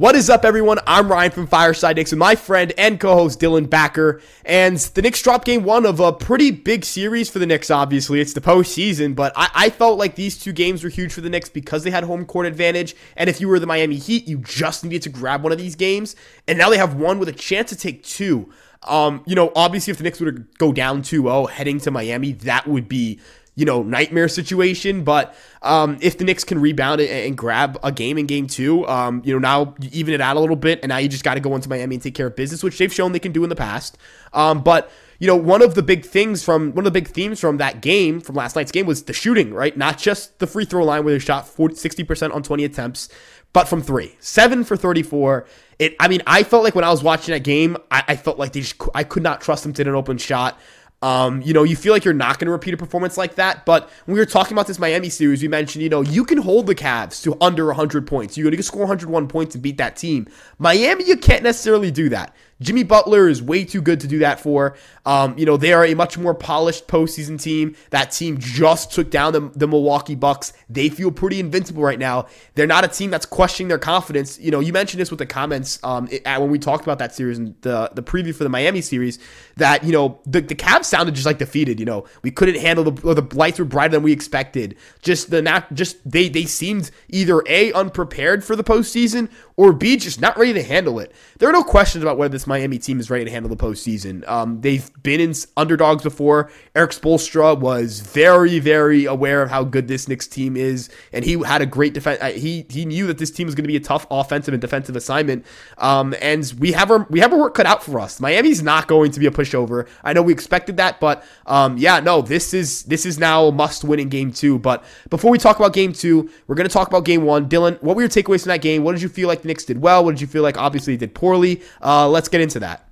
What is up, everyone? I'm Ryan from Fireside Knicks with my friend and co-host Dylan Backer. And the Knicks dropped game one of a pretty big series for the Knicks, obviously. It's the postseason, but I, I felt like these two games were huge for the Knicks because they had home court advantage. And if you were the Miami Heat, you just needed to grab one of these games. And now they have one with a chance to take two. Um, you know, obviously, if the Knicks were to go down 2 0 heading to Miami, that would be you know, nightmare situation. But um, if the Knicks can rebound and, and, grab a game in game two, um, you know, now you even it out a little bit, and now you just got to go into Miami and take care of business, which they've shown they can do in the past. Um, but you know, one of the big things from one of the big themes from that game, from last night's game, was the shooting, right? Not just the free throw line where they shot 40, 60% on 20 attempts, but from three. Seven for 34. It, I mean, I felt like when I was watching that game, I, I felt like they just, I could not trust them to an open shot. Um, you know, you feel like you're not going to repeat a performance like that. But when we were talking about this Miami series, we mentioned, you know, you can hold the Cavs to under 100 points. You can score 101 points and beat that team. Miami, you can't necessarily do that. Jimmy Butler is way too good to do that for. Um, you know, they are a much more polished postseason team. That team just took down the, the Milwaukee Bucks. They feel pretty invincible right now. They're not a team that's questioning their confidence. You know, you mentioned this with the comments um, it, when we talked about that series and the, the preview for the Miami series that, you know, the, the Cavs sounded just like defeated. You know, we couldn't handle the, the lights were brighter than we expected. Just the not, just they, they seemed either A, unprepared for the postseason or B, just not ready to handle it. There are no questions about whether this Miami team is ready to handle the postseason. Um, they've been in underdogs before. Erik Spoelstra was very, very aware of how good this Knicks team is, and he had a great defense. He he knew that this team was going to be a tough offensive and defensive assignment. Um, and we have our we have our work cut out for us. Miami's not going to be a pushover. I know we expected that, but um, yeah, no, this is this is now a must win in game two. But before we talk about game two, we're going to talk about game one. Dylan, what were your takeaways from that game? What did you feel like? The Knicks did well? What did you feel like? Obviously, did poorly. Uh, let's get into that.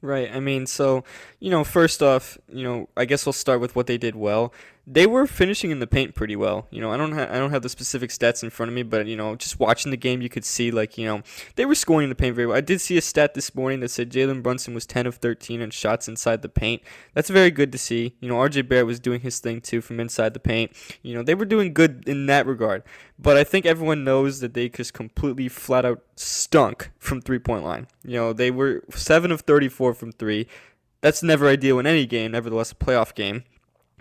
Right. I mean, so, you know, first off, you know, I guess we'll start with what they did well they were finishing in the paint pretty well. You know, I don't ha- I don't have the specific stats in front of me, but you know, just watching the game, you could see like you know they were scoring in the paint very well. I did see a stat this morning that said Jalen Brunson was 10 of 13 in shots inside the paint. That's very good to see. You know, R.J. Barrett was doing his thing too from inside the paint. You know, they were doing good in that regard. But I think everyone knows that they just completely flat out stunk from three point line. You know, they were seven of 34 from three. That's never ideal in any game, nevertheless a playoff game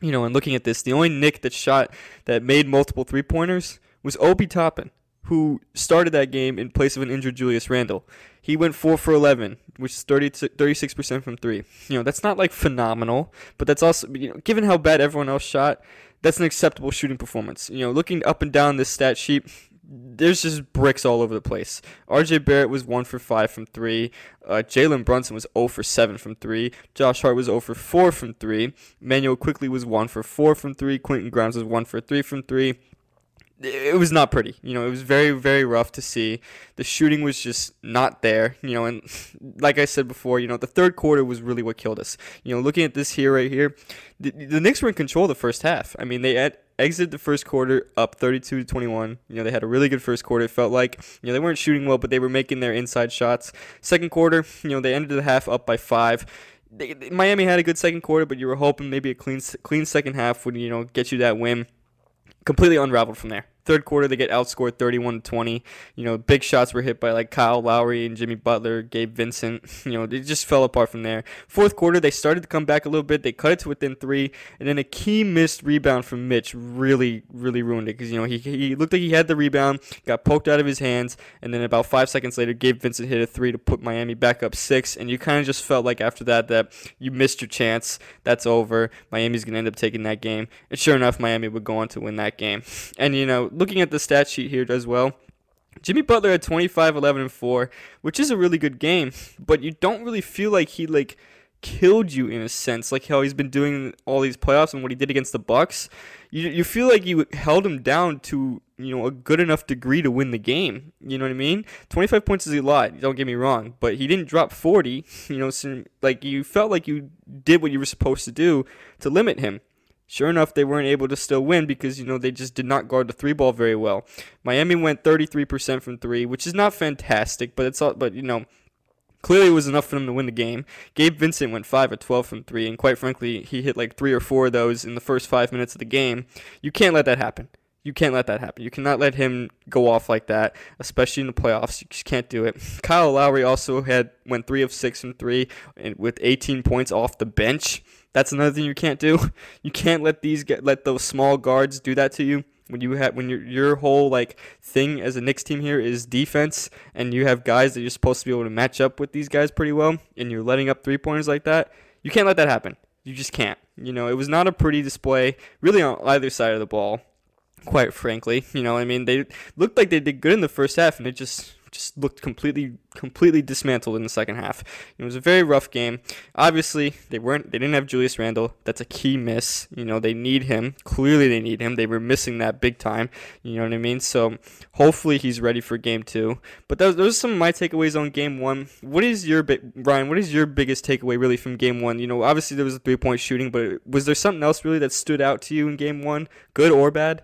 you know, and looking at this, the only Knick that shot that made multiple three pointers was Obi Toppin, who started that game in place of an injured Julius Randle. He went 4 for 11, which is 30, 36% from three. You know, that's not like phenomenal, but that's also, you know, given how bad everyone else shot, that's an acceptable shooting performance. You know, looking up and down this stat sheet, there's just bricks all over the place. RJ Barrett was 1 for 5 from 3. Uh, Jalen Brunson was 0 for 7 from 3. Josh Hart was 0 for 4 from 3. Manuel Quickley was 1 for 4 from 3. Quentin Grimes was 1 for 3 from 3 it was not pretty. You know, it was very, very rough to see. The shooting was just not there. You know, and like I said before, you know, the third quarter was really what killed us. You know, looking at this here, right here, the, the Knicks were in control the first half. I mean, they had exited the first quarter up 32 to 21. You know, they had a really good first quarter. It felt like, you know, they weren't shooting well, but they were making their inside shots. Second quarter, you know, they ended the half up by five. They, Miami had a good second quarter, but you were hoping maybe a clean, clean second half would, you know, get you that win. Completely unraveled from there. Third quarter, they get outscored 31 20. You know, big shots were hit by like Kyle Lowry and Jimmy Butler, Gabe Vincent. You know, they just fell apart from there. Fourth quarter, they started to come back a little bit. They cut it to within three, and then a key missed rebound from Mitch really, really ruined it because you know he, he looked like he had the rebound, got poked out of his hands, and then about five seconds later, Gabe Vincent hit a three to put Miami back up six, and you kind of just felt like after that that you missed your chance. That's over. Miami's gonna end up taking that game, and sure enough, Miami would go on to win that game. And you know, looking at the stat sheet here as well. Jimmy Butler had 25, 11, and 4, which is a really good game, but you don't really feel like he like killed you in a sense, like how he's been doing all these playoffs and what he did against the Bucks. You you feel like you held him down to you know a good enough degree to win the game. You know what I mean? 25 points is a lot. Don't get me wrong, but he didn't drop 40. You know, so, like you felt like you did what you were supposed to do to limit him. Sure enough, they weren't able to still win because, you know, they just did not guard the three ball very well. Miami went 33% from three, which is not fantastic, but it's all, but, you know, clearly it was enough for them to win the game. Gabe Vincent went 5 or 12 from 3, and quite frankly, he hit like 3 or 4 of those in the first 5 minutes of the game. You can't let that happen. You can't let that happen. You cannot let him go off like that, especially in the playoffs. You just can't do it. Kyle Lowry also had went three of six from three, and with 18 points off the bench. That's another thing you can't do. You can't let these get let those small guards do that to you. When you have when your your whole like thing as a Knicks team here is defense, and you have guys that you're supposed to be able to match up with these guys pretty well, and you're letting up three pointers like that, you can't let that happen. You just can't. You know, it was not a pretty display, really on either side of the ball quite frankly. You know, I mean, they looked like they did good in the first half, and it just just looked completely completely dismantled in the second half. It was a very rough game. Obviously, they weren't they didn't have Julius Randle. That's a key miss. You know, they need him. Clearly they need him. They were missing that big time. You know what I mean? So, hopefully he's ready for game 2. But those those are some of my takeaways on game 1. What is your Ryan, what is your biggest takeaway really from game 1? You know, obviously there was a three-point shooting, but was there something else really that stood out to you in game 1, good or bad?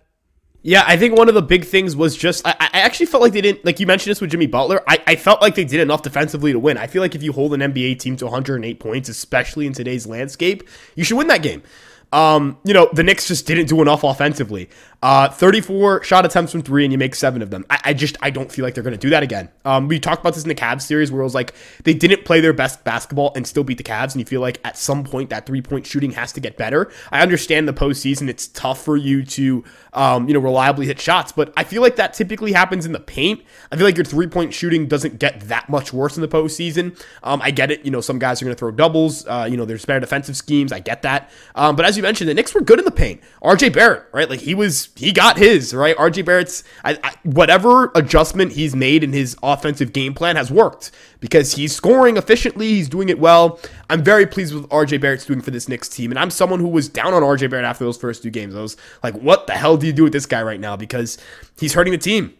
Yeah, I think one of the big things was just I, I, actually felt like they didn't like you mentioned this with Jimmy Butler. I, I felt like they did enough defensively to win. I feel like if you hold an NBA team to 108 points, especially in today's landscape, you should win that game. Um, you know, the Knicks just didn't do enough offensively. Uh, 34 shot attempts from three, and you make seven of them. I, I just I don't feel like they're going to do that again. Um, we talked about this in the Cavs series where it was like they didn't play their best basketball and still beat the Cavs, and you feel like at some point that three point shooting has to get better. I understand the postseason; it's tough for you to um, you know reliably hit shots, but I feel like that typically happens in the paint. I feel like your three point shooting doesn't get that much worse in the postseason. Um, I get it. You know, some guys are going to throw doubles. Uh, you know, there's better defensive schemes. I get that. Um, but as you mentioned, the Knicks were good in the paint. RJ Barrett, right? Like he was he got his right. RJ Barrett's I, I, whatever adjustment he's made in his offensive game plan has worked because he's scoring efficiently. He's doing it well. I'm very pleased with RJ Barrett's doing for this Knicks team, and I'm someone who was down on RJ Barrett after those first two games. I was like, what the hell do you do with this guy right now? Because he's hurting the team.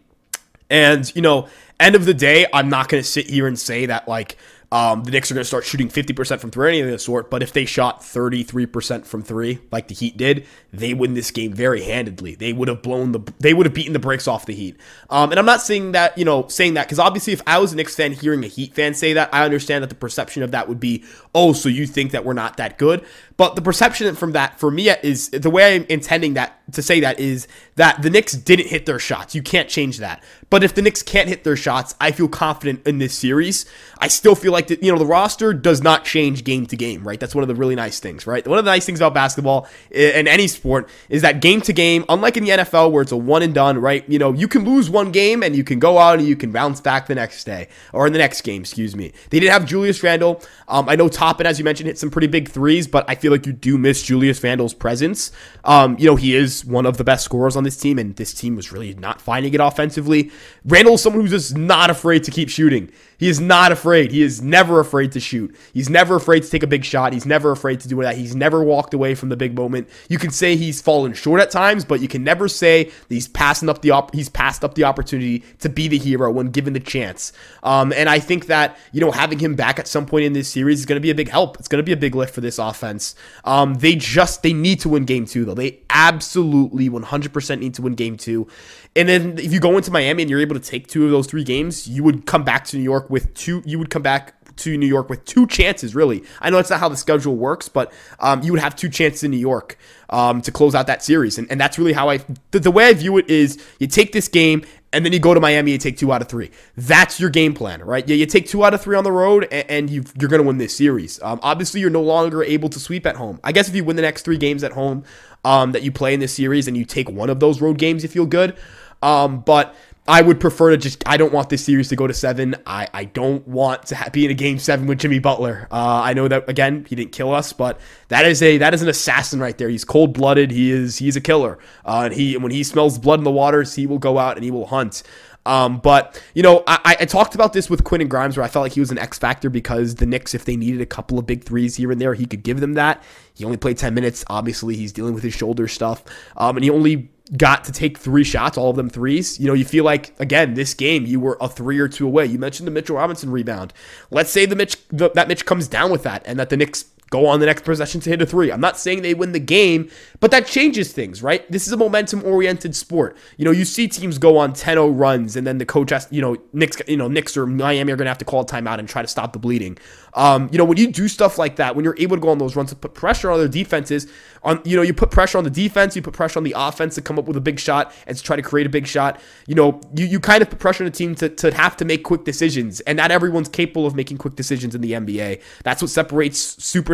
And you know, end of the day, I'm not going to sit here and say that like um, the Knicks are going to start shooting 50% from three, anything of the sort. But if they shot 33% from three, like the Heat did, they win this game very handedly. They would have blown the, they would have beaten the brakes off the Heat. Um, and I'm not saying that, you know, saying that because obviously, if I was a Knicks fan hearing a Heat fan say that, I understand that the perception of that would be, oh, so you think that we're not that good. But the perception from that, for me, is the way I'm intending that to say that is that the Knicks didn't hit their shots. You can't change that. But if the Knicks can't hit their shots, I feel confident in this series. I still feel like the, you know the roster does not change game to game, right? That's one of the really nice things, right? One of the nice things about basketball and any sport is that game to game, unlike in the NFL where it's a one and done, right? You know, you can lose one game and you can go out and you can bounce back the next day or in the next game, excuse me. They didn't have Julius Randle. Um, I know Toppin, as you mentioned, hit some pretty big threes, but I feel like you do miss Julius Randle's presence. Um, you know, he is one of the best scorers on this team, and this team was really not finding it offensively. Randle is someone who's just not afraid to keep shooting. He is not afraid. He is never afraid to shoot. He's never afraid to take a big shot. He's never afraid to do that. He's never walked away from the big moment. You can say he's fallen short at times, but you can never say that he's passing up the op- he's passed up the opportunity to be the hero when given the chance. Um, and I think that you know having him back at some point in this series is going to be a big help. It's going to be a big lift for this offense. Um, they just they need to win game two though. They absolutely 100% need to win game two. And then if you go into Miami and you're able to take two of those three games, you would come back to New York with two. You would come back to New York with two chances, really. I know that's not how the schedule works, but um, you would have two chances in New York um, to close out that series. And, and that's really how I, the, the, way I view it is you take this game and then you go to Miami and take two out of three. That's your game plan, right? Yeah, you take two out of three on the road and, and you are going to win this series. Um, obviously, you're no longer able to sweep at home. I guess if you win the next three games at home um, that you play in this series and you take one of those road games, you feel good. Um, but I would prefer to just. I don't want this series to go to seven. I, I don't want to be in a game seven with Jimmy Butler. Uh, I know that again he didn't kill us, but that is a that is an assassin right there. He's cold blooded. He is he's a killer. Uh, and he when he smells blood in the waters, he will go out and he will hunt. Um, but you know, I, I talked about this with Quentin Grimes, where I felt like he was an X factor because the Knicks, if they needed a couple of big threes here and there, he could give them that. He only played ten minutes. Obviously, he's dealing with his shoulder stuff, um, and he only got to take three shots, all of them threes. You know, you feel like again this game you were a three or two away. You mentioned the Mitchell Robinson rebound. Let's say the Mitch the, that Mitch comes down with that, and that the Knicks go on the next possession to hit a three. I'm not saying they win the game, but that changes things, right? This is a momentum oriented sport. You know, you see teams go on 10-0 runs and then the coach has, you know, Knicks, you know, Knicks or Miami are going to have to call a timeout and try to stop the bleeding. Um, you know, when you do stuff like that, when you're able to go on those runs to put pressure on their defenses, on you know, you put pressure on the defense, you put pressure on the offense to come up with a big shot and to try to create a big shot. You know, you, you kind of put pressure on the team to, to have to make quick decisions, and not everyone's capable of making quick decisions in the NBA. That's what separates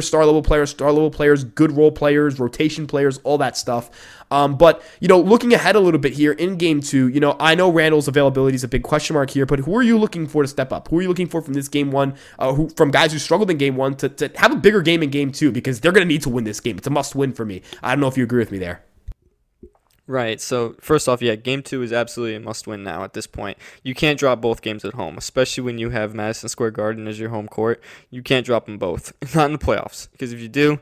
superstar level players, star level players, good role players, rotation players, all that stuff. Um, but you know, looking ahead a little bit here in game two, you know, I know Randle's availability is a big question mark here, but who are you looking for to step up? Who are you looking for from this game one? Uh, who from guys who struggled in game one to, to have a bigger game in game two because they're going to need to win this game. It's a must win for me. I don't know if you agree with me there. Right. So first off, yeah, game two is absolutely a must-win now. At this point, you can't drop both games at home, especially when you have Madison Square Garden as your home court. You can't drop them both, not in the playoffs, because if you do,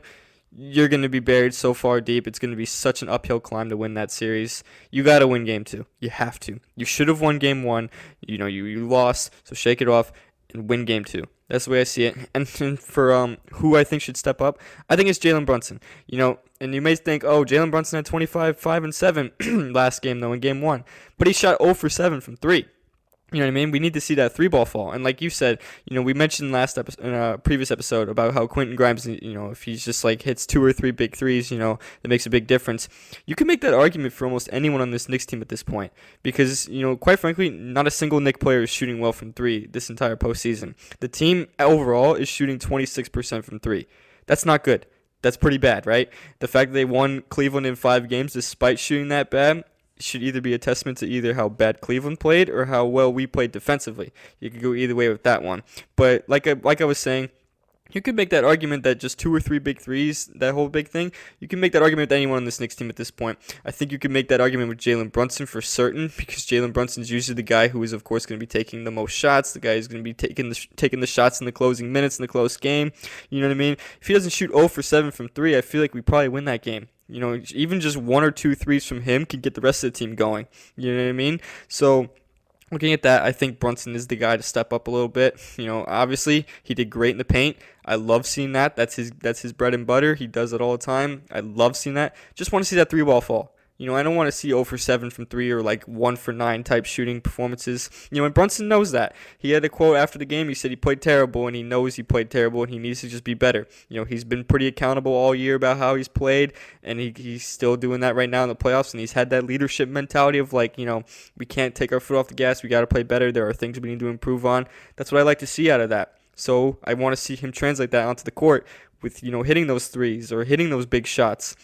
you're going to be buried so far deep. It's going to be such an uphill climb to win that series. You got to win game two. You have to. You should have won game one. You know, you, you lost, so shake it off and win game two. That's the way I see it. And, and for um, who I think should step up, I think it's Jalen Brunson. You know, and you may think, oh, Jalen Brunson had 25, 5, and 7 last game, though, in game one. But he shot 0 for 7 from 3. You know what I mean? We need to see that three ball fall. And like you said, you know, we mentioned last episode, in a previous episode about how Quentin Grimes, you know, if he's just like hits two or three big threes, you know, that makes a big difference. You can make that argument for almost anyone on this Knicks team at this point because, you know, quite frankly, not a single Knick player is shooting well from three this entire postseason. The team overall is shooting 26% from three. That's not good. That's pretty bad, right? The fact that they won Cleveland in five games despite shooting that bad should either be a testament to either how bad Cleveland played or how well we played defensively. You could go either way with that one. But like I, like I was saying, you could make that argument that just two or three big threes, that whole big thing, you can make that argument with anyone on this Knicks team at this point. I think you can make that argument with Jalen Brunson for certain because Jalen Brunson is usually the guy who is, of course, going to be taking the most shots, the guy who's going to be taking the, taking the shots in the closing minutes in the close game. You know what I mean? If he doesn't shoot 0 for 7 from 3, I feel like we probably win that game. You know, even just one or two threes from him could get the rest of the team going. You know what I mean? So looking at that, I think Brunson is the guy to step up a little bit. You know, obviously he did great in the paint. I love seeing that. That's his that's his bread and butter. He does it all the time. I love seeing that. Just want to see that three ball fall. You know, I don't want to see 0 for 7 from 3 or like 1 for 9 type shooting performances. You know, and Brunson knows that. He had a quote after the game. He said he played terrible and he knows he played terrible and he needs to just be better. You know, he's been pretty accountable all year about how he's played and he, he's still doing that right now in the playoffs. And he's had that leadership mentality of like, you know, we can't take our foot off the gas. We got to play better. There are things we need to improve on. That's what I like to see out of that. So I want to see him translate that onto the court with, you know, hitting those threes or hitting those big shots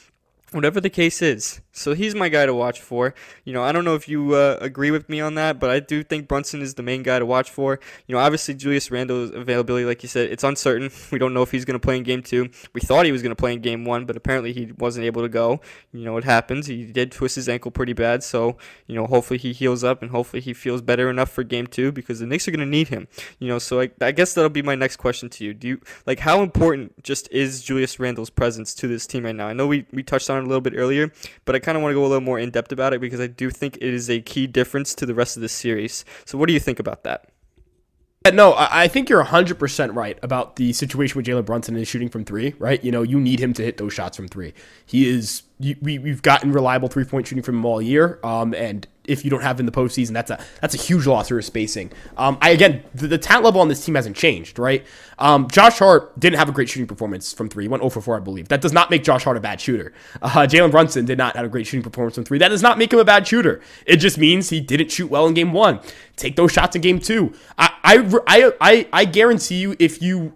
whatever the case is. So he's my guy to watch for. You know, I don't know if you uh, agree with me on that, but I do think Brunson is the main guy to watch for. You know, obviously Julius Randle's availability, like you said, it's uncertain. We don't know if he's going to play in game two. We thought he was going to play in game one, but apparently he wasn't able to go. You know, it happens. He did twist his ankle pretty bad, so you know, hopefully he heals up and hopefully he feels better enough for game two because the Knicks are going to need him. You know, so I, I guess that'll be my next question to you. Do you like how important just is Julius Randle's presence to this team right now? I know we we touched on it a little bit earlier, but I kind of want to go a little more in depth about it because I do think it is a key difference to the rest of the series. So, what do you think about that? No, I think you're 100% right about the situation with Jalen Brunson is shooting from three, right? You know, you need him to hit those shots from three. He is, we, we've gotten reliable three point shooting from him all year. Um, and if you don't have in the postseason, that's a that's a huge loss for spacing. Um, I again, the, the, talent level on this team hasn't changed, right? Um, Josh Hart didn't have a great shooting performance from three. He went 0 for 4, I believe. That does not make Josh Hart a bad shooter. Uh, Jalen Brunson did not have a great shooting performance from three. That does not make him a bad shooter. It just means he didn't shoot well in game one. Take those shots in game two. I I I I, I guarantee you, if you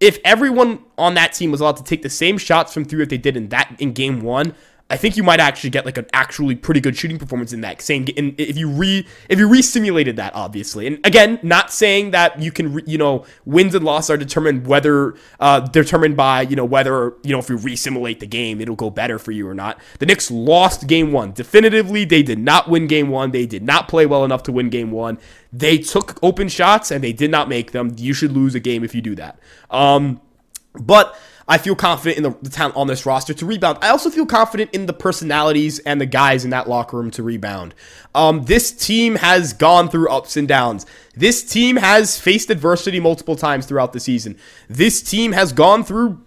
if everyone on that team was allowed to take the same shots from three that they did in that in game one, I think you might actually get like an actually pretty good shooting performance in that same game if you re if you re-simulated that obviously. And again, not saying that you can re, you know wins and losses are determined whether uh, determined by you know whether you know if you re-simulate the game it'll go better for you or not. The Knicks lost game one definitively. They did not win game one. They did not play well enough to win game one. They took open shots and they did not make them. You should lose a game if you do that. Um, but I feel confident in the, the, talent on this roster to rebound. I also feel confident in the personalities and the guys in that locker room to rebound. Um, this team has gone through ups and downs. This team has faced adversity multiple times throughout the season. This team has gone through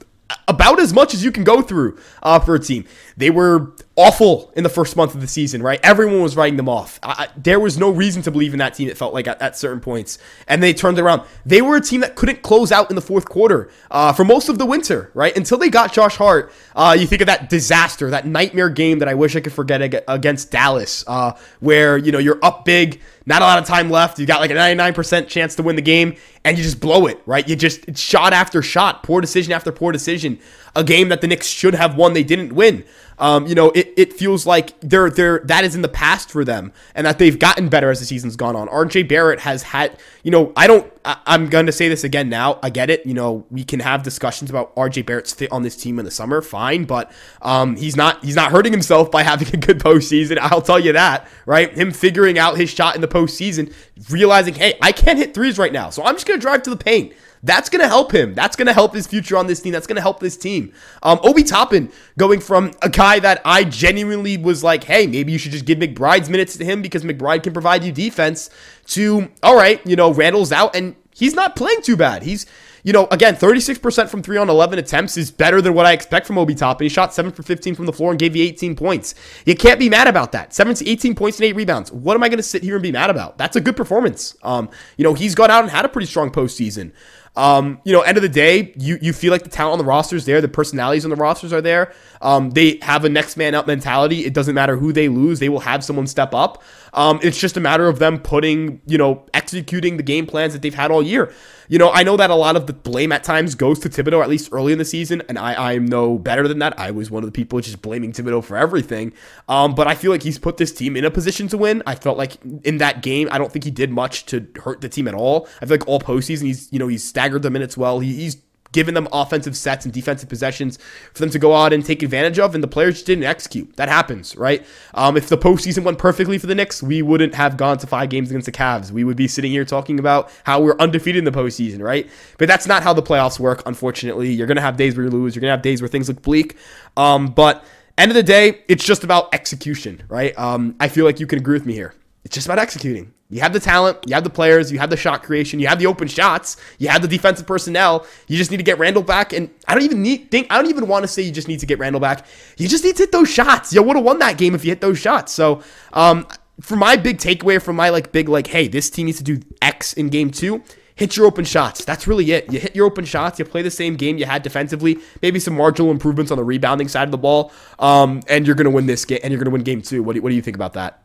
about as much as you can go through uh, for a team. They were awful in the first month of the season, right? Everyone was writing them off. I, there was no reason to believe in that team. It felt like at, at, certain points, and they turned around. They were a team that couldn't close out in the fourth quarter uh, for most of the winter, right? Until they got Josh Hart. Uh, you think of that disaster, that nightmare game that I wish I could forget against Dallas, uh, where you know you're up big, not a lot of time left. You got like a 99% chance to win the game, and you just blow it, right? You just shot after shot, poor decision after poor decision. A game that the Knicks should have won, they didn't win. Um, you know, it, it feels like they're they're that is in the past for them, and that they've gotten better as the season's gone on. RJ Barrett has had, you know, I don't. I, am going to say this again now. I get it. You know, we can have discussions about RJ Barrett's fit on this team in the summer, fine, but um, he's not he's not hurting himself by having a good postseason. I'll tell you that, right? Him figuring out his shot in the postseason, realizing, hey, I can't hit threes right now, so I'm just going to drive to the paint. That's going to help him. That's going to help his future on this team. That's going to help this team. Um, Obi Toppin going from a guy that I genuinely was like, hey, maybe you should just give McBride's minutes to him because McBride can provide you defense to, all right, you know, Randle's out and he's not playing too bad. He's, you know, again, 36% from three on 11 attempts is better than what I expect from Obi Toppin. He shot 7 for 15 from the floor and gave you 18 points. You can't be mad about that. 17, 18 points and 8 rebounds. What am I going to sit here and be mad about? That's a good performance. Um, you know, he's gone out and had a pretty strong postseason. Um, you know, end of the day, you you feel like the talent on the roster is there, the personalities on the rosters are there. Um, they have a next man up mentality. It doesn't matter who they lose, they will have someone step up. Um, it's just a matter of them putting, you know, executing the game plans that they've had all year. You know, I know that a lot of the blame at times goes to Thibodeau, at least early in the season, and I, I'm no better than that. I was one of the people just blaming Thibodeau for everything. Um, but I feel like he's put this team in a position to win. I felt like in that game, I don't think he did much to hurt the team at all. I feel like all postseason, he's, you know, he's staggered the minutes well. He, he's given them offensive sets and defensive possessions for them to go out and take advantage of, and the players just didn't execute. That happens, right? Um, if the postseason went perfectly for the Knicks, we wouldn't have gone to five games against the Cavs. We would be sitting here talking about how we're undefeated in the postseason, right? But that's not how the playoffs work, unfortunately. You're going to have days where you lose, you're going to have days where things look bleak. Um, but end of the day, it's just about execution, right? Um, I feel like you can agree with me here. It's just about executing. You have the talent, you have the players, you have the shot creation, you have the open shots, you have the defensive personnel. You just need to get Randle back. And I don't even need think I don't even want to say you just need to get Randle back. You just need to hit those shots. You would have won that game if you hit those shots. So um, for my big takeaway from my like big like, hey, this team needs to do X in game two. Hit your open shots. That's really it. You hit your open shots. You play the same game you had defensively. Maybe some marginal improvements on the rebounding side of the ball, um, and you're going to win this game. And you're going to win game two. What do, what do you think about that?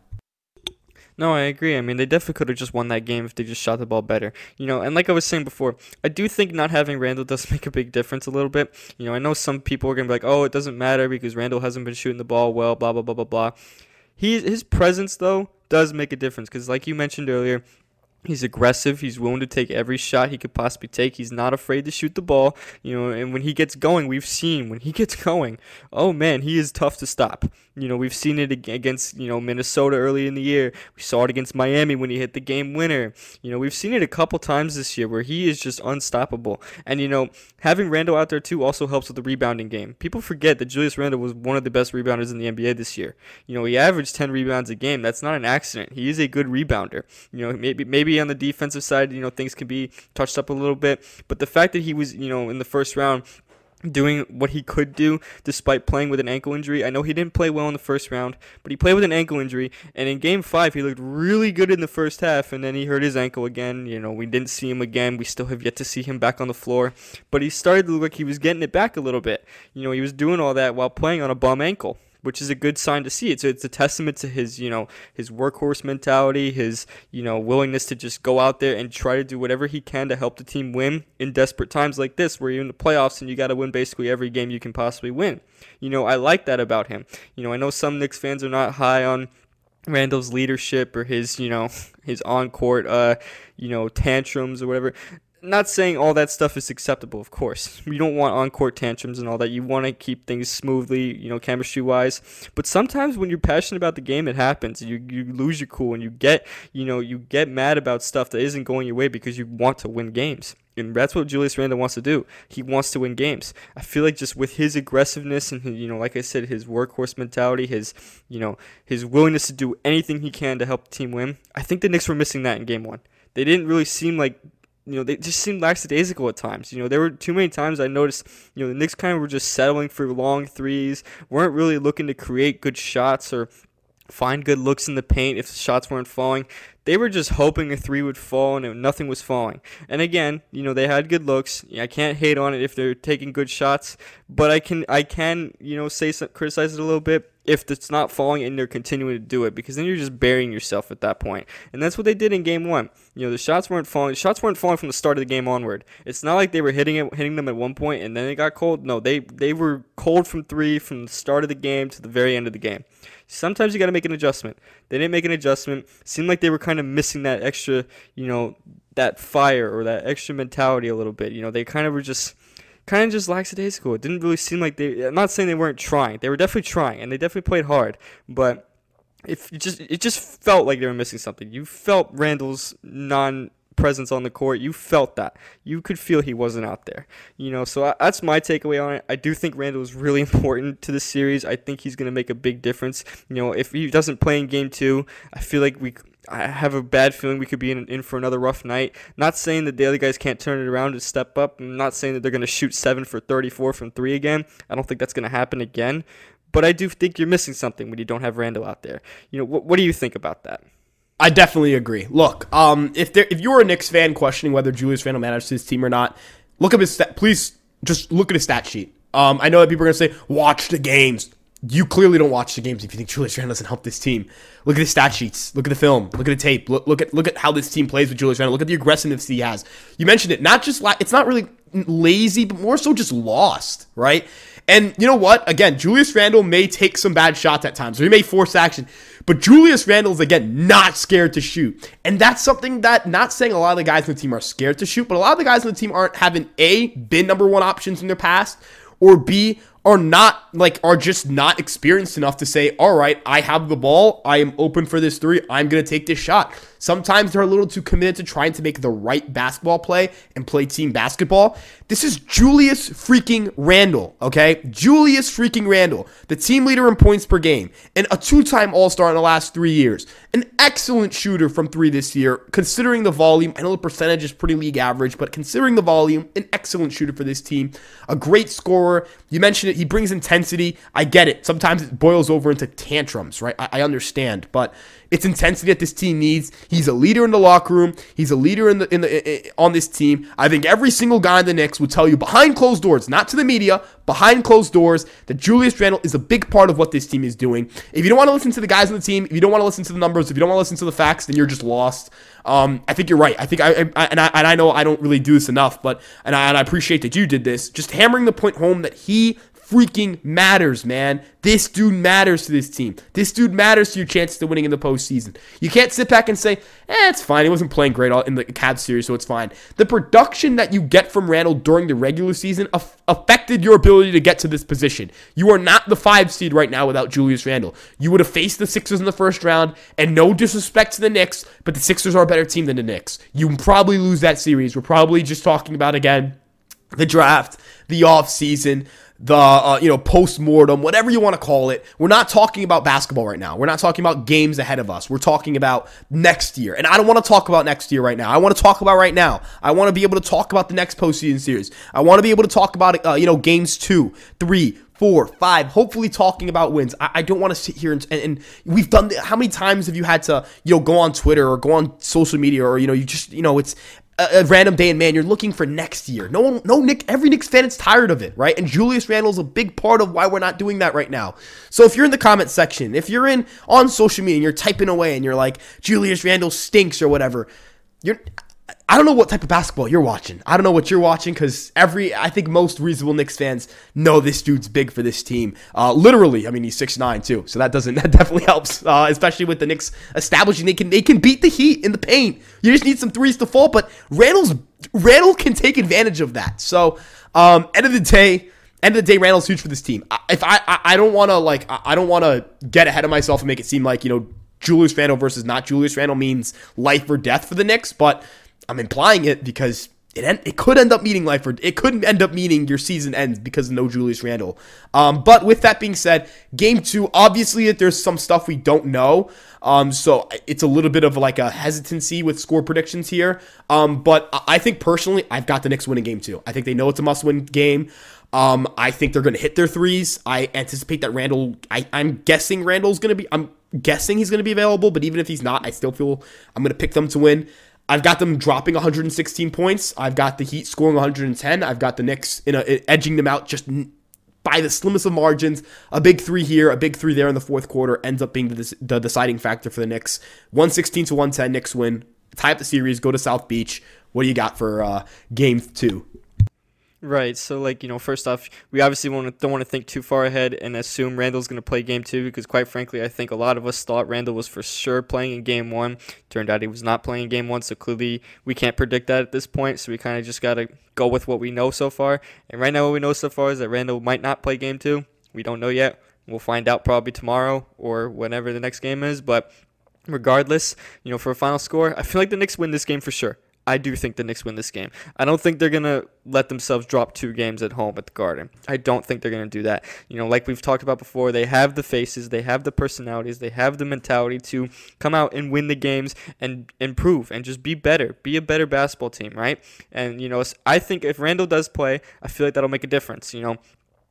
No, I agree. I mean, they definitely could have just won that game if they just shot the ball better. You know, and like I was saying before, I do think not having Randle does make a big difference a little bit. You know, I know some people are going to be like, oh, it doesn't matter because Randle hasn't been shooting the ball well, blah, blah, blah, blah, blah. He, his presence, though, does make a difference because, like you mentioned earlier, He's aggressive. He's willing to take every shot he could possibly take. He's not afraid to shoot the ball. You know, and when he gets going, we've seen when he gets going, oh man, he is tough to stop. You know, we've seen it against, you know, Minnesota early in the year. We saw it against Miami when he hit the game winner. You know, we've seen it a couple times this year where he is just unstoppable. And, you know, having Randle out there too also helps with the rebounding game. People forget that Julius Randle was one of the best rebounders in the NBA this year. You know, he averaged 10 rebounds a game. That's not an accident. He is a good rebounder. You know, maybe maybe on the defensive side, you know, things can be touched up a little bit, but the fact that he was, you know, in the first round doing what he could do despite playing with an ankle injury. I know he didn't play well in the first round, but he played with an ankle injury. And in game five, he looked really good in the first half, and then he hurt his ankle again. You know, we didn't see him again. We still have yet to see him back on the floor. But he started to look like he was getting it back a little bit. You know, he was doing all that while playing on a bum ankle which is a good sign to see. It's it's a testament to his you know his workhorse mentality, his you know willingness to just go out there and try to do whatever he can to help the team win in desperate times like this, where you're in the playoffs and you got to win basically every game you can possibly win. You know I like that about him. You know I know some Knicks fans are not high on Randle's leadership or his, you know, his on court, uh, you know, tantrums or whatever not saying all that stuff is acceptable, of course. You don't want on court tantrums and all that. You want to keep things smoothly, you know, chemistry wise. But sometimes when you're passionate about the game, it happens. You you lose your cool and you get you know you get mad about stuff that isn't going your way because you want to win games. And that's what Julius Randle wants to do. He wants to win games. I feel like just with his aggressiveness and you know, like I said, his workhorse mentality, his you know, his willingness to do anything he can to help the team win. I think the Knicks were missing that in game one. They didn't really seem like you know, they just seemed lackadaisical at times. You know, there were too many times I noticed, you know, the Knicks kind of were just settling for long threes, weren't really looking to create good shots or find good looks in the paint if the shots weren't falling. They were just hoping a three would fall and nothing was falling. And again, you know, they had good looks. I can't hate on it if they're taking good shots, but I can I can, you know, say some, criticize it a little bit if it's not falling and they're continuing to do it because then you're just burying yourself at that point. And that's what they did in game 1. You know, the shots weren't falling. The shots weren't falling from the start of the game onward. It's not like they were hitting it hitting them at one point and then it got cold. No, they they were cold from 3 from the start of the game to the very end of the game. Sometimes you got to make an adjustment. They didn't make an adjustment. Seemed like they were kind of missing that extra, you know, that fire or that extra mentality a little bit. You know, they kind of were just kind of just lackadaisical. It didn't really seem like they. I'm not saying they weren't trying. They were definitely trying, and they definitely played hard. But if it just it just felt like they were missing something. You felt Randle's non presence on the court. You felt that. You could feel he wasn't out there. You know, so I, that's my takeaway on it. I do think Randle is really important to the series. I think he's going to make a big difference. You know, if he doesn't play in game two, I feel like we I have a bad feeling we could be in, in for another rough night. Not saying that the Daily guys can't turn it around and step up. I'm not saying that they're going to shoot 7 for 34 from 3 again. I don't think that's going to happen again. But I do think you're missing something when you don't have Randle out there. You know, what, what do you think about that? I definitely agree. Look, um, if there, if you're a Knicks fan questioning whether Julius Randle manages his team or not, look up his stat. Please just look at his stat sheet. Um, I know that people are gonna say watch the games you clearly don't watch the games if you think Julius Randle doesn't help this team. Look at the stat sheets. Look at the film. Look at the tape. Look, look at look at how this team plays with Julius Randle. Look at the aggressiveness he has. You mentioned it. Not just la- it's not really lazy, but more so just lost, right? And you know what? Again, Julius Randle may take some bad shots at times, or he may force action. But Julius Randle is again not scared to shoot, and that's something that not saying a lot of the guys on the team are scared to shoot, but a lot of the guys on the team aren't having a been number one options in their past, or b are not like are just not experienced enough to say, "All right, I have the ball. I am open for this three. I'm going to take this shot." Sometimes they're a little too committed to trying to make the right basketball play and play team basketball. This is Julius freaking Randle, okay? Julius freaking Randle, the team leader in points per game and a two-time All-Star in the last 3 years. An excellent shooter from 3 this year considering the volume. I know the percentage is pretty league average, but considering the volume, an excellent shooter for this team. A great scorer. You mentioned it, he brings intensity. I get it. Sometimes it boils over into tantrums, right? I, I understand, but it's intensity that this team needs. He's a leader in the locker room. He's a leader in the in the on this team. I think every single guy in the Knicks would tell you behind closed doors, not to the media, behind closed doors, that Julius Randle is a big part of what this team is doing. If you don't want to listen to the guys on the team, if you don't want to listen to the numbers, if you don't want to listen to the facts, then you're just lost. Um, I think you're right. I think I, I, and I and I know I don't really do this enough, but and I, and I appreciate that you did this. Just hammering the point home that he freaking matters, man. This dude matters to this team. This dude matters to your chances of winning in the postseason. You can't sit back and say, eh, it's fine. He wasn't playing great in the Cavs series, so it's fine. The production that you get from Randle during the regular season affected your ability to get to this position. You are not the five seed right now without Julius Randle. You would have faced the Sixers in the first round, and no disrespect to the Knicks, but the Sixers are a better team than the Knicks. You probably lose that series. We're probably just talking about, again, the draft, the offseason the uh, you know post-mortem whatever you want to call it. We're not talking about basketball right now. We're not talking about games ahead of us. We're talking about next year. And i don't want to talk about next year right now. I want to talk about right now. I want to be able to talk about the next postseason series. I want to be able to talk about uh, you know games two three four, five, hopefully talking about wins. I, I don't want to sit here and, and, and, we've done, how many times have you had to, you know, go on Twitter or go on social media or, you know, you just, you know, it's, a, a, random day and man, you're looking for next year. No one, no Knick, every Knicks fan is tired of it, right? And Julius Randle's a big part of why we're not doing that right now. So if you're in the comment section, if you're in on social media and you're typing away and you're like Julius Randle stinks or whatever, you're I don't know what type of basketball you're watching. I don't know what you're watching because every, I think most reasonable Knicks fans know this dude's big for this team. Uh, literally, I mean, he's six nine too, so that doesn't, that definitely helps, uh, especially with the Knicks establishing they can, they can beat the Heat in the paint. You just need some threes to fall, but Randle's, Randle can take advantage of that. So, um, end of the day, end of the day, Randle's huge for this team. If I, I, I don't want to like, I don't want to get ahead of myself and make it seem like you know Julius Randle versus not Julius Randle means life or death for the Knicks, but I'm implying it because it, en- it could end up meaning life or it could end up meaning your season ends because of no Julius Randle. Um, but with that being said, game two, obviously there's some stuff we don't know. Um, so it's a little bit of like a hesitancy with score predictions here. Um, but I think personally, I've got the Knicks winning game two. I think they know it's a must win game. Um, I think they're going to hit their threes. I anticipate that Randle, I, I'm guessing Randle's going to be, I'm guessing he's going to be available, but even if he's not, I still feel I'm going to pick them to win. I've got them dropping 116 points. I've got the Heat scoring 110. I've got the Knicks in a, edging them out just by the slimmest of margins. A big three here, a big three there in the fourth quarter ends up being the, the deciding factor for the Knicks. 116 to 110, Knicks win. Tie up the series, go to South Beach. What do you got for uh, game two? Right. So, like, you know, first off, we obviously want to, don't want to think too far ahead and assume Randle's going to play game two because, quite frankly, I think a lot of us thought Randle was for sure playing in game one. Turned out he was not playing game one, so clearly we can't predict that at this point. So, we kind of just got to go with what we know so far. And right now, what we know so far is that Randle might not play game two. We don't know yet. We'll find out probably tomorrow or whenever the next game is. But regardless, you know, for a final score, I feel like the Knicks win this game for sure. I do think the Knicks win this game. I don't think they're going to let themselves drop two games at home at the Garden. I don't think they're going to do that. You know, like we've talked about before, they have the faces, they have the personalities, they have the mentality to come out and win the games and improve and just be better, be a better basketball team, right? And, you know, I think if Randle does play, I feel like that'll make a difference. You know,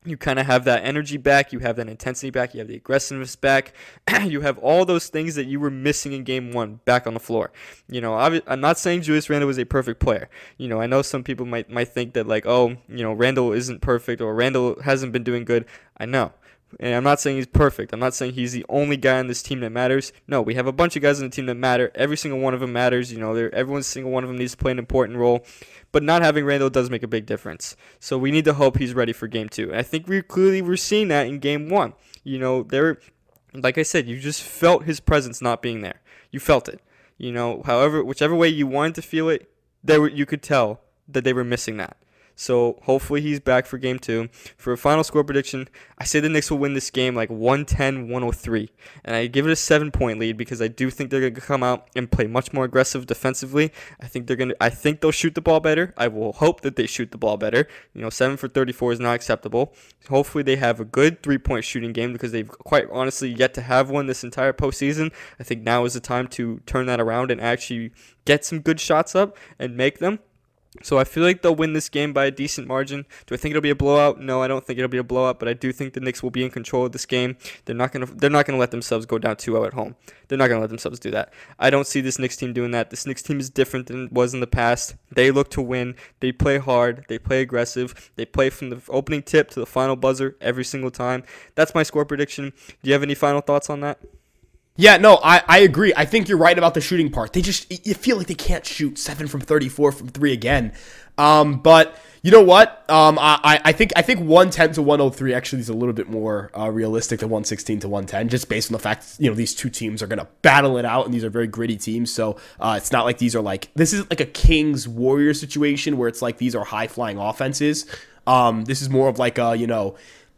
you kind of have that energy back, you have that intensity back, you have the aggressiveness back, you have all those things that you were missing in game one back on the floor. You know, I'm not saying Julius Randle was a perfect player. You know, I know some people might might think that like, oh, you know, Randle isn't perfect or Randle hasn't been doing good. I know. And I'm not saying he's perfect. I'm not saying he's the only guy on this team that matters. No, we have a bunch of guys on the team that matter. Every single one of them matters. You know, every single one of them needs to play an important role. But not having Randle does make a big difference. So we need to hope he's ready for game two. And I think we clearly were seeing that in game one. You know, there, like I said, you just felt his presence not being there. You felt it. You know, however, whichever way you wanted to feel it, there you could tell that they were missing that. So hopefully he's back for game two. For a final score prediction, I say the Knicks will win this game like 110 103. And I give it a seven point lead because I do think they're going to come out and play much more aggressive defensively. I think they're going to, I think they'll shoot the ball better. I will hope that they shoot the ball better. You know, 7 for 34 is not acceptable. Hopefully they have a good three point shooting game because they've quite honestly yet to have one this entire postseason. I think now is the time to turn that around and actually get some good shots up and make them. So I feel like they'll win this game by a decent margin. Do I think it'll be a blowout? No, I don't think it'll be a blowout, but I do think the Knicks will be in control of this game. They're not gonna they're not gonna let themselves go down 2-0 at home. They're not gonna let themselves do that. I don't see this Knicks team doing that. This Knicks team is different than it was in the past. They look to win. They play hard. They play aggressive. They play from the opening tip to the final buzzer every single time. That's my score prediction. Do you have any final thoughts on that? Yeah, no, I, I agree. I think you're right about the shooting part. They just you feel like they can't shoot seven from thirty four from three again. Um, but you know what? Um, I, I think I think 110 to 103 actually is a little bit more uh, realistic than 116 to 110, just based on the fact you know these two teams are gonna battle it out, and these are very gritty teams. So uh, it's not like these are like this is like a Kings Warrior situation where it's like these are high flying offenses. Um, this is more of like a you know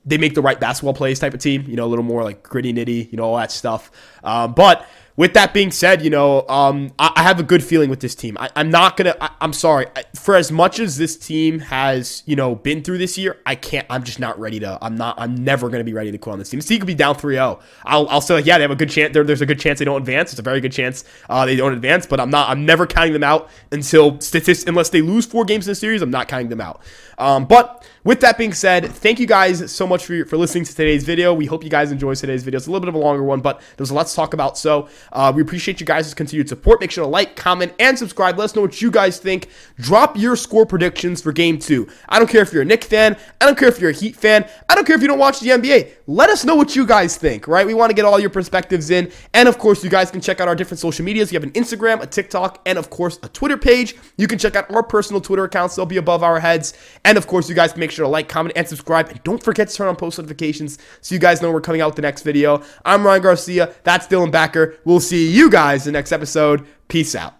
they make the right basketball plays type of team, you know, a little more like gritty nitty, you know, all that stuff. Um, but with that being said, you know, um, I, I, have a good feeling with this team. I, am not gonna. I, am sorry for as much as this team has, you know, been through this year. I can't. I'm just not ready to. I'm not. I'm never gonna be ready to quit on this team. This team could be down 3-0. I'll, I'll say like, yeah, they have a good chance. There's a good chance they don't advance. It's a very good chance uh, they don't advance. But I'm not. I'm never counting them out until statistics. Unless they lose four games in the series, I'm not counting them out. Um, but with that being said, thank you guys so much for, for listening to today's video. We hope you guys enjoy today's video. It's a little bit of a longer one, but there's a lot to talk about. So uh, we appreciate you guys' continued support. Make sure to like, comment, and subscribe. Let us know what you guys think. Drop your score predictions for game two. I don't care if you're a Knick fan. I don't care if you're a Heat fan. I don't care if you don't watch the NBA. Let us know what you guys think, right? We want to get all your perspectives in. And of course, you guys can check out our different social medias. We have an Instagram, a TikTok, and of course, a Twitter page. You can check out our personal Twitter accounts. They'll be above our heads. And of course, you guys can make sure to like, comment, and subscribe. And don't forget to turn on post notifications so you guys know we're coming out with the next video. I'm Ryan Garcia. That's Dylan Backer. We'll see you guys in the next episode. Peace out.